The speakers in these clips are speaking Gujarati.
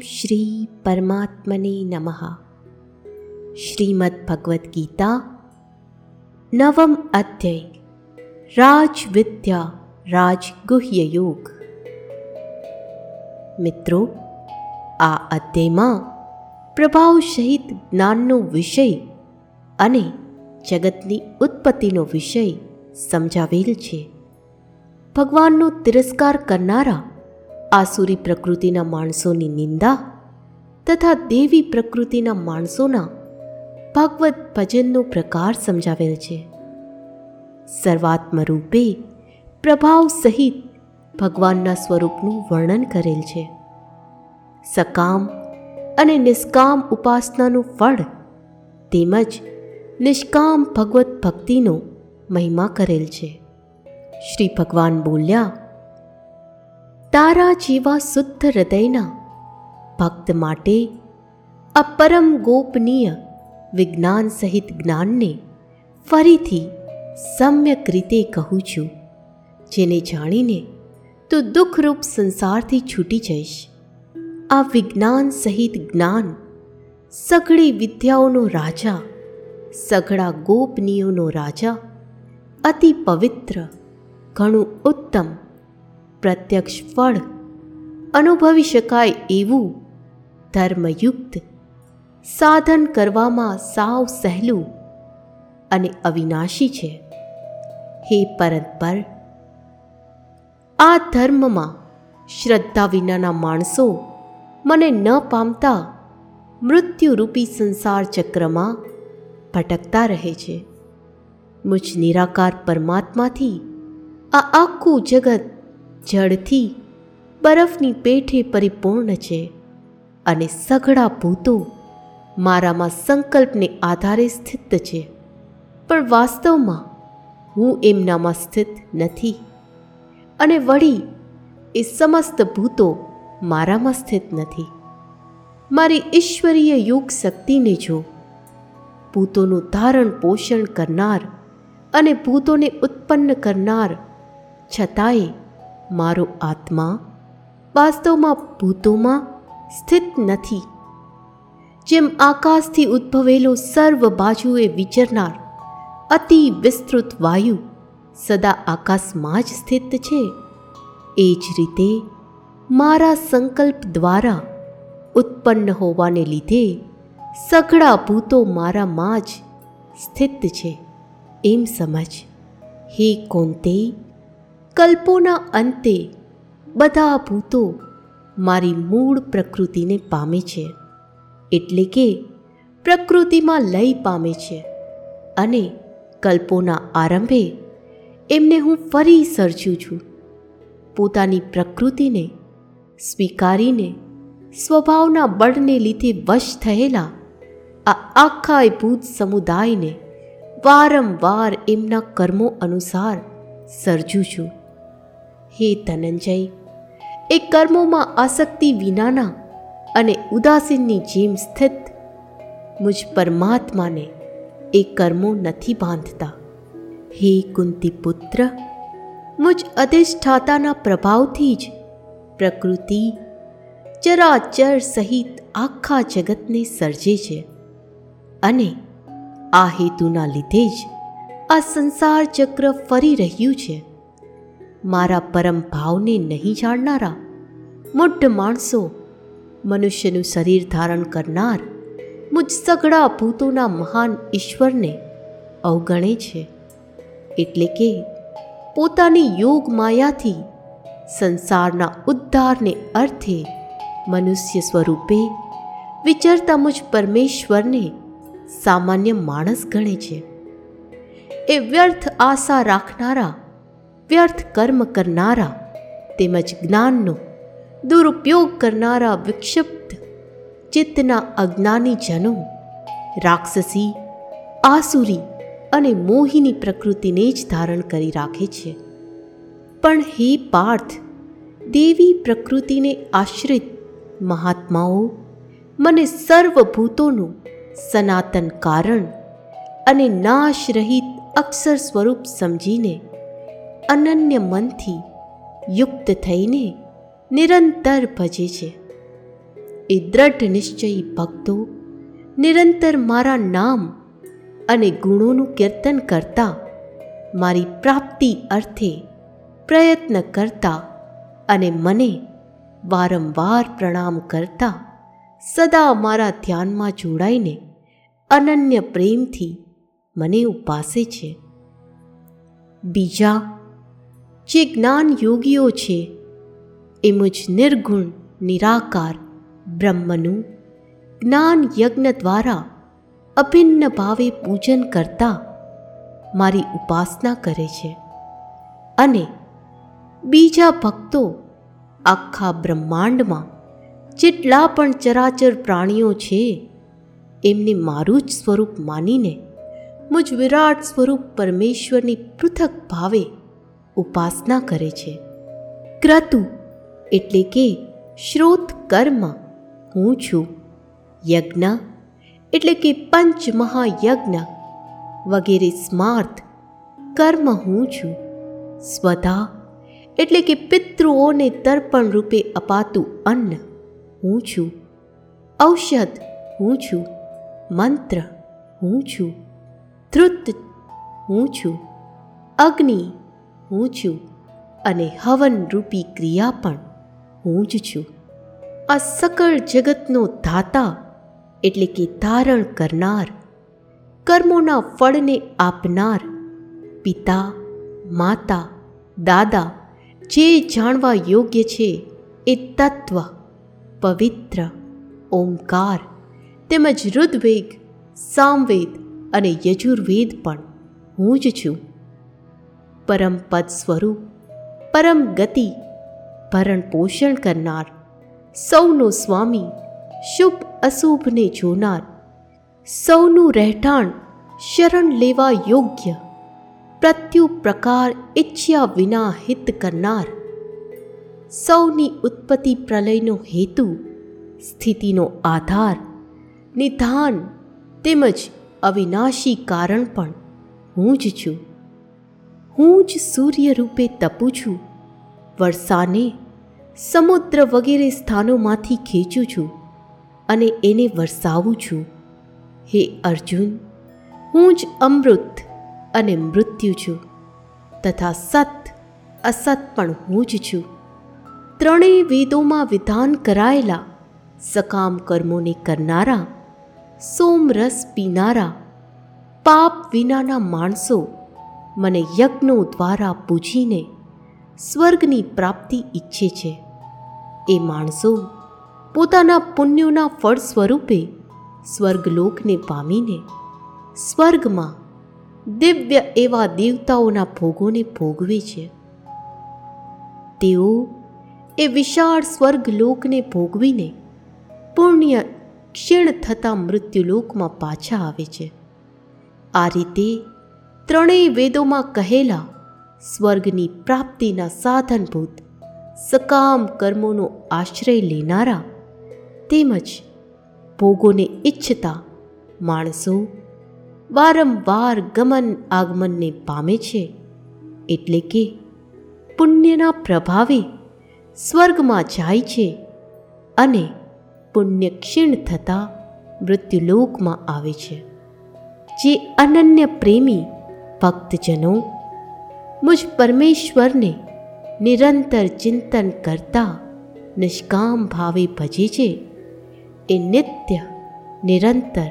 શ્રી પરમાત્મને નમઃ શ્રીમદ ભગવદ્ ગીતા નવમ અધ્યાય રાજવિદ્યા રાજગુહ્ય યોગ મિત્રો આ અધ્યયમાં પ્રભાવ સહિત જ્ઞાનનો વિષય અને જગતની ઉત્પત્તિનો વિષય સમજાવેલ છે ભગવાનનો તિરસ્કાર કરનારા આસુરી પ્રકૃતિના માણસોની નિંદા તથા દેવી પ્રકૃતિના માણસોના ભાગવત ભજનનો પ્રકાર સમજાવેલ છે. સર્વાત્મ રૂપે પ્રભાવ સહિત ભગવાનના સ્વરૂપનું વર્ણન કરેલ છે. સકામ અને નિષ્કામ ઉપાસનાનું ફળ તેમજ નિષ્કામ ભગવત ભક્તિનો મહિમા કરેલ છે. શ્રી ભગવાન બોલ્યા તારા જેવા શુદ્ધ હૃદયના ભક્ત માટે આ પરમ ગોપનીય વિજ્ઞાન સહિત જ્ઞાનને ફરીથી સમ્યક રીતે કહું છું, જેને જાણીને તું દુઃખરૂપ સંસારથી છૂટી જઈશ. આ વિજ્ઞાન સહિત જ્ઞાન સઘળી વિદ્યાઓનો રાજા, સઘળા ગોપનીયોનો રાજા, અતિ પવિત્ર, ઘણું ઉત્તમ પ્રત્યક્ષ ફળ અનુભવી શકાય એવું ધર્મયુક્ત સાધન કરવામાં સાવ સહેલું અને અવિનાશી છે. હે પરંપર, આ ધર્મમાં શ્રદ્ધા વિનાના માણસો મને ન પામતા મૃત્યુરૂપી સંસાર ચક્રમાં ભટકતા રહે છે. મુજ નિરાકાર પરમાત્માથી આ આખું જગત જળથી બરફની પેઠે પરિપૂર્ણ છે અને સઘળા ભૂતો મારામાં સંકલ્પને આધારે સ્થિત છે. પણ વાસ્તવમાં હું એમનામાં સ્થિત નથી અને વળી એ સમસ્ત ભૂતો મારામાં સ્થિત નથી. મારી ઈશ્વરીય યોગ શક્તિને જો ભૂતોનું ધારણ પોષણ કરનાર અને ભૂતોને ઉત્પન્ન કરનાર છતાંય મારો આત્મા વાસ્તવમાં ભૂતોમાં સ્થિત નથી. જેમ આકાશથી ઉદ્ભવેલો સર્વ બાજુએ વિચરનાર અતિ વિસ્તૃત વાયુ સદા આકાશમાં જ સ્થિત છે. એ જ રીતે મારા સંકલ્પ દ્વારા ઉત્પન્ન હોવાને લીધે સઘળા ભૂતો મારામાં જ સ્થિત છે. એમ સમજ. હે કોંતે કલ્પોના અંતે બધા ભૂતો મારી મૂળ પ્રકૃતિને પામે છે. એટલે કે પ્રકૃતિમાં લય પામે છે. અને કલ્પોના આરંભે એમને હું ફરી સર્જું છું. પોતાની પ્રકૃતિને સ્વીકારીને સ્વભાવના બળને લીધે વશ થયેલા આ આખા ભૂત સમુદાયને વારંવાર એમના કર્મો અનુસાર સર્જું છું. હે ધનંજય એ કર્મોમાં આસક્તિ વિનાના અને ઉદાસીનની જેમ સ્થિત, મુજ પરમાત્માને એ કર્મો નથી બાંધતા. હે કુંતી પુત્ર મુજ અધિષ્ઠાતાના પ્રભાવથી જ પ્રકૃતિ ચરાચર સહિત આખા જગતને સર્જે છે અને આ હેતુના લીધે જ આ સંસાર ચક્ર ફરી રહ્યું છે. મારા પરમ ભાવને નહીં જાણનારા. મુઢ માણસો, મનુષ્યનું શરીર ધારણ કરનાર, મુજ સઘળા ભૂતોના મહાન ઈશ્વરને અવગણે છે. એટલે કે, પોતાની યોગ માયાથી સંસારના ઉદ્ધારને અર્થે મનુષ્ય સ્વરૂપે વિચરતા મુજ પરમેશ્વરને સામાન્ય માણસ ગણે છે. એ વ્યર્થ આશા રાખનારા વ્યર્થ કર્મ કરનારા તેમજ જ્ઞાનનો દુરુપયોગ કરનારા વિક્ષિપ્ત ચિત્તના અજ્ઞાની જનો, રાક્ષસી, આસુરી અને મોહિની પ્રકૃતિને જ ધારણ કરી રાખે છે. પણ હે પાર્થ, દેવી પ્રકૃતિને આશ્રિત મહાત્માઓ, મને સર્વભૂતોનું સનાતન કારણ અને નાશ રહિત અક્ષર સ્વરૂપ સમજીને અનન્ય મનથી યુક્ત થઈને નિરંતર ભજે છે. એ દ્રઢ નિશ્ચયી ભક્તો નિરંતર મારા નામ અને ગુણોનું કીર્તન કરતા મારી પ્રાપ્તિ અર્થે પ્રયત્ન કરતા અને મને વારંવાર પ્રણામ કરતા સદા મારા ધ્યાનમાં જોડાઈને અનન્ય પ્રેમથી મને ઉપાસે છે. બીજા જે જ્ઞાન યોગીઓ છે એ જ નિર્ગુણ, નિરાકાર, બ્રહ્મનું જ્ઞાન યજ્ઞ દ્વારા અભિન્ન ભાવે પૂજન કરતા મારી ઉપાસના કરે છે. અને બીજા ભક્તો આખા બ્રહ્માંડમાં જેટલા પણ ચરાચર પ્રાણીઓ છે, એમને મારું જ સ્વરૂપ માનીને મુજ વિરાટ સ્વરૂપ પરમેશ્વરની પૃથક ભાવે ઉપાસના કરે છે. ક્રતુ એટલે કે શ્રોત કર્મ, હું છું. યજ્ઞ એટલે કે પંચ મહાયજ્ઞ વગેરે સ્માર્થ કર્મ, હું છું. સ્વધા એટલે કે પિતૃઓને તર્પણ રૂપે અપાતું અન્ન, હું છું. ઔષધ, હું છું. મંત્ર, હું છું. ધૃત હું છું. અગ્નિ હું છું અને હવન રૂપી ક્રિયા પણ હું જ છું. આ સકળ જગતનો ધાતા એટલે કે ધારણ કરનાર, કર્મોના ફળને આપનાર પિતા, માતા, દાદા જે જાણવા યોગ્ય છે એ તત્વ, પવિત્ર, ઓમકાર તેમજ ઋદ્વેગ સામવેદ અને યજુર્વેદ પણ હું જ છું. પરમ પદ સ્વરૂપ, પરમ ગતિ, ભરણ પોષણ કરનાર, સૌનો સ્વામી, શુભ અશુભને જોનાર, સૌનું રહેઠાણ શરણ લેવા યોગ્ય પ્રત્યુ પ્રકાર ઈચ્છ્યા વિના હિત કરનાર, સૌની ઉત્પત્તિ પ્રલયનો હેતુ, સ્થિતિનો આધાર, નિધાન તેમજ અવિનાશી કારણ પણ હું જ છું. હું જ સૂર્ય રૂપે તપું છું. વર્ષાને સમુદ્ર વગેરે સ્થાનોમાંથી ખેંચું છું અને એને વરસાવું છું. હે અર્જુન, હું જ અમૃત અને મૃત્યુ છું તથા સત, અસત પણ હું જ છું. ત્રણેય વેદોમાં વિધાન કરાયેલા સકામ કર્મોને કરનારા સોમરસ પીનારા, પાપ વિનાના માણસો મને યજ્ઞો દ્વારા પૂજીને સ્વર્ગની પ્રાપ્તિ ઈચ્છે છે. એ માણસો પોતાના પુણ્યોના ફળ સ્વરૂપે સ્વર્ગલોકને પામીને સ્વર્ગમાં દિવ્ય એવા દેવતાઓના ભોગોને ભોગવે છે. તેઓ એ વિશાળ સ્વર્ગલોકને ભોગવીને પુણ્ય ક્ષીણ થતા મૃત્યુલોકમાં પાછા આવે છે. આ રીતે ત્રણેય વેદોમાં કહેલા, સ્વર્ગની પ્રાપ્તિના સાધનભૂત સકામ કર્મોનો આશ્રય લેનારા તેમજ ભોગોને ઈચ્છતા માણસો વારંવાર ગમન આગમનને પામે છે, એટલે કે પુણ્યના પ્રભાવે સ્વર્ગમાં જાય છે અને પુણ્ય ક્ષીણ થતાં મૃત્યુલોકમાં આવે છે. જે અનન્ય પ્રેમી ભક્તજનો, મુજ પરમેશ્વરને નિરંતર ચિંતન કરતા નિષ્કામ ભાવે ભજે છે. એ નિત્ય નિરંતર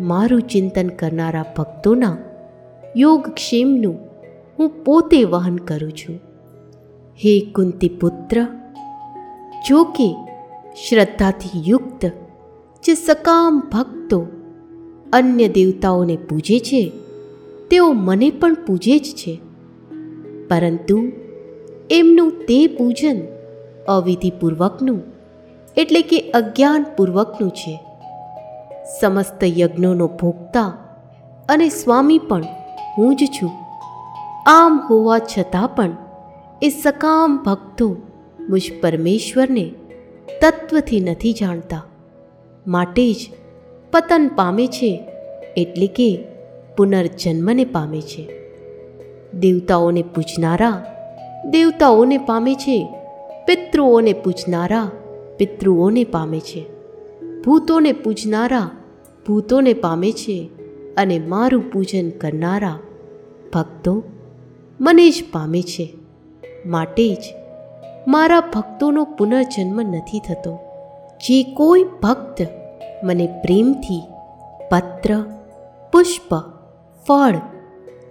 મારું ચિંતન કરનારા ભક્તોના યોગક્ષેમનું હું પોતે વહન કરું છું. હે કુંતી પુત્ર, જો કે શ્રદ્ધાથી યુક્ત જે સકામ ભક્તો અન્ય દેવતાઓને પૂજે છે તેઓ મને પણ પૂજે જ છે. પરંતુ એમનું તે પૂજન અવિધિપૂર્વકનું, એટલે કે અજ્ઞાનપૂર્વકનું છે. સમસ્ત યજ્ઞોનો ભોગતા અને સ્વામી પણ હું જ છું. આમ હોવા છતાં પણ એ સકામ ભક્તો મુજ પરમેશ્વરને તત્વથી નથી જાણતા. માટે જ પતન પામે છે, એટલે કે પુનર્જન્મને પામે છે. દેવતાઓને પૂજનારા, દેવતાઓને પામે છે. પિતૃઓને પૂજનારા, પિતૃઓને પામે છે. ભૂતોને પૂજનારા, ભૂતોને પામે છે અને મારું પૂજન કરનારા ભક્તો મને જ પામે છે. માટે જ મારા ભક્તોનો પુનર્જન્મ નથી થતો. જે કોઈ ભક્ત મને પ્રેમથી પત્ર, પુષ્પ ફળ,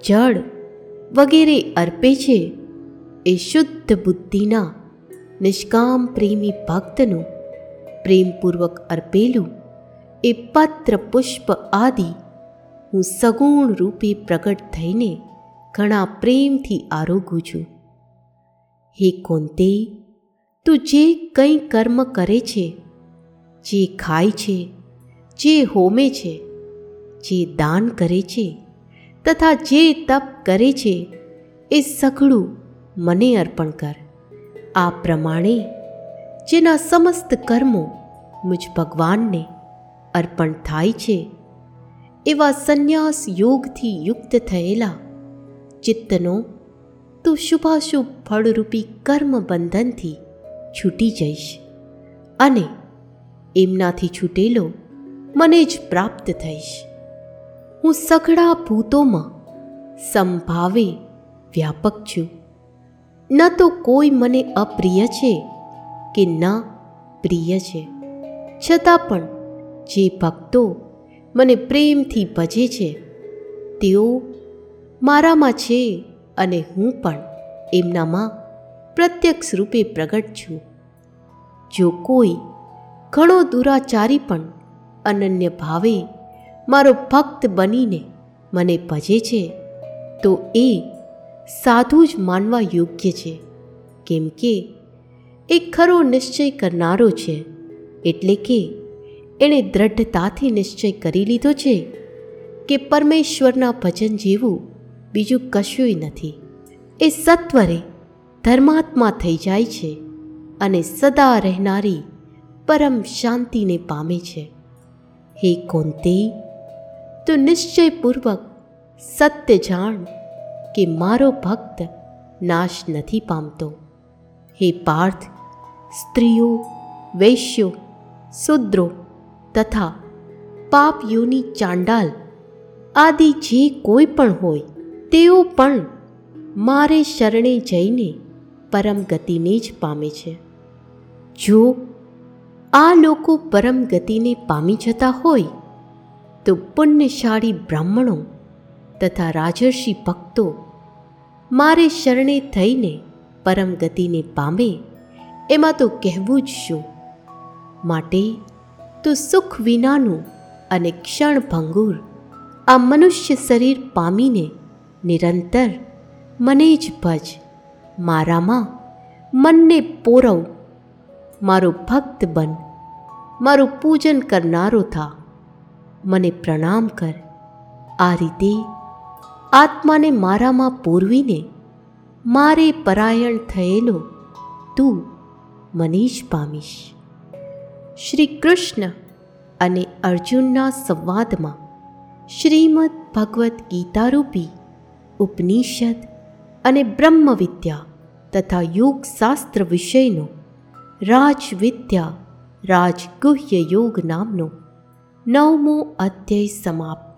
જળ વગેરે અર્પે છે એ શુદ્ધ બુદ્ધિના નિષ્કામ પ્રેમી ભક્તનું પ્રેમપૂર્વક અર્પેલું એ પત્ર પુષ્પ આદિ હું સગુણ રૂપે પ્રગટ થઈને ઘણા પ્રેમથી આરોગું છું. હે કોંતે, તું જે કંઈ કર્મ કરે છે, જે ખાય છે, જે હોમે છે, જે દાન કરે છે તથા જે તપ કરે છે, એ સઘળું મને અર્પણ કર. આ પ્રમાણે જેના સમસ્ત કર્મો મુજ ભગવાનને અર્પણ થાય છે, એવા સંન્યાસ યોગથી યુક્ત થયેલા ચિત્તનો તું શુભાશુભ ફળરૂપી કર્મ બંધનથી છૂટી જઈશ અને એમનાથી છૂટેલો મને જ પ્રાપ્ત થઈશ. હું સઘળા ભૂતોમાં સંભાવે વ્યાપક છું. ન તો કોઈ મને અપ્રિય છે કે ન પ્રિય છે. છતાં પણ જે ભક્તો મને પ્રેમથી ભજે છે, તેઓ મારામાં છે અને હું પણ એમનામાં પ્રત્યક્ષ રૂપે પ્રગટ છું. જો કોઈ ઘણો દુરાચારી પણ અનન્ય ભાવે મારો ભક્ત બનીને મને ભજે છે, તો એ સાધુ જ માનવા યોગ્ય છે, કેમ કે એ ખરો નિશ્ચય કરનારો છે, એટલે કે એણે દ્રઢતાથી નિશ્ચય કરી લીધો છે કે પરમેશ્વરના ભજન જેવું બીજું કશુંય નથી. એ સત્વરે ધર્માત્મા થઈ જાય છે અને સદા રહેનારી પરમ શાંતિને પામે છે. હે કોંતે તો નિશ્ચયપૂર્વક સત્ય જાણ કે મારો ભક્ત નાશ નથી પામતો. હે પાર્થ, સ્ત્રીઓ, વૈશ્યો, શુદ્રો તથા પાપયોની ચાંડાલ આદિ જે કોઈ પણ હોય, તેઓ પણ મારે શરણે જઈને પરમ ગતિને જ પામે છે. જો આ લોકો પરમ ગતિને પામી જતા હોય તો પુણ્યશાળી બ્રાહ્મણો તથા રાજર્ષિ ભક્તો મારે શરણે થઈને પરમ ગતિને પામે, એમાં તો કહેવું જ શું? માટે તો સુખ વિનાનું અને ક્ષણભંગુર આ મનુષ્ય શરીર પામીને નિરંતર મને જ ભજ, મારામાં મનને પોરવ, મારો ભક્ત બન, મારું પૂજન કરનારો થા. મને પ્રણામ કર. આ રીતે આત્માને મારામાં પૂરવીને મારે પરાયણ થયેલો તું મને જ પામીશ. શ્રી કૃષ્ણ અને અર્જુનના સંવાદમાં શ્રીમદ ભગવદ્ ગીતારૂપી ઉપનિષદ અને બ્રહ્મવિદ્યા તથા યોગશાસ્ત્ર વિષયનો રાજવિદ્યા રાજગુહ્ય યોગ નામનો નવમો અધ્યય સમાપ્ત.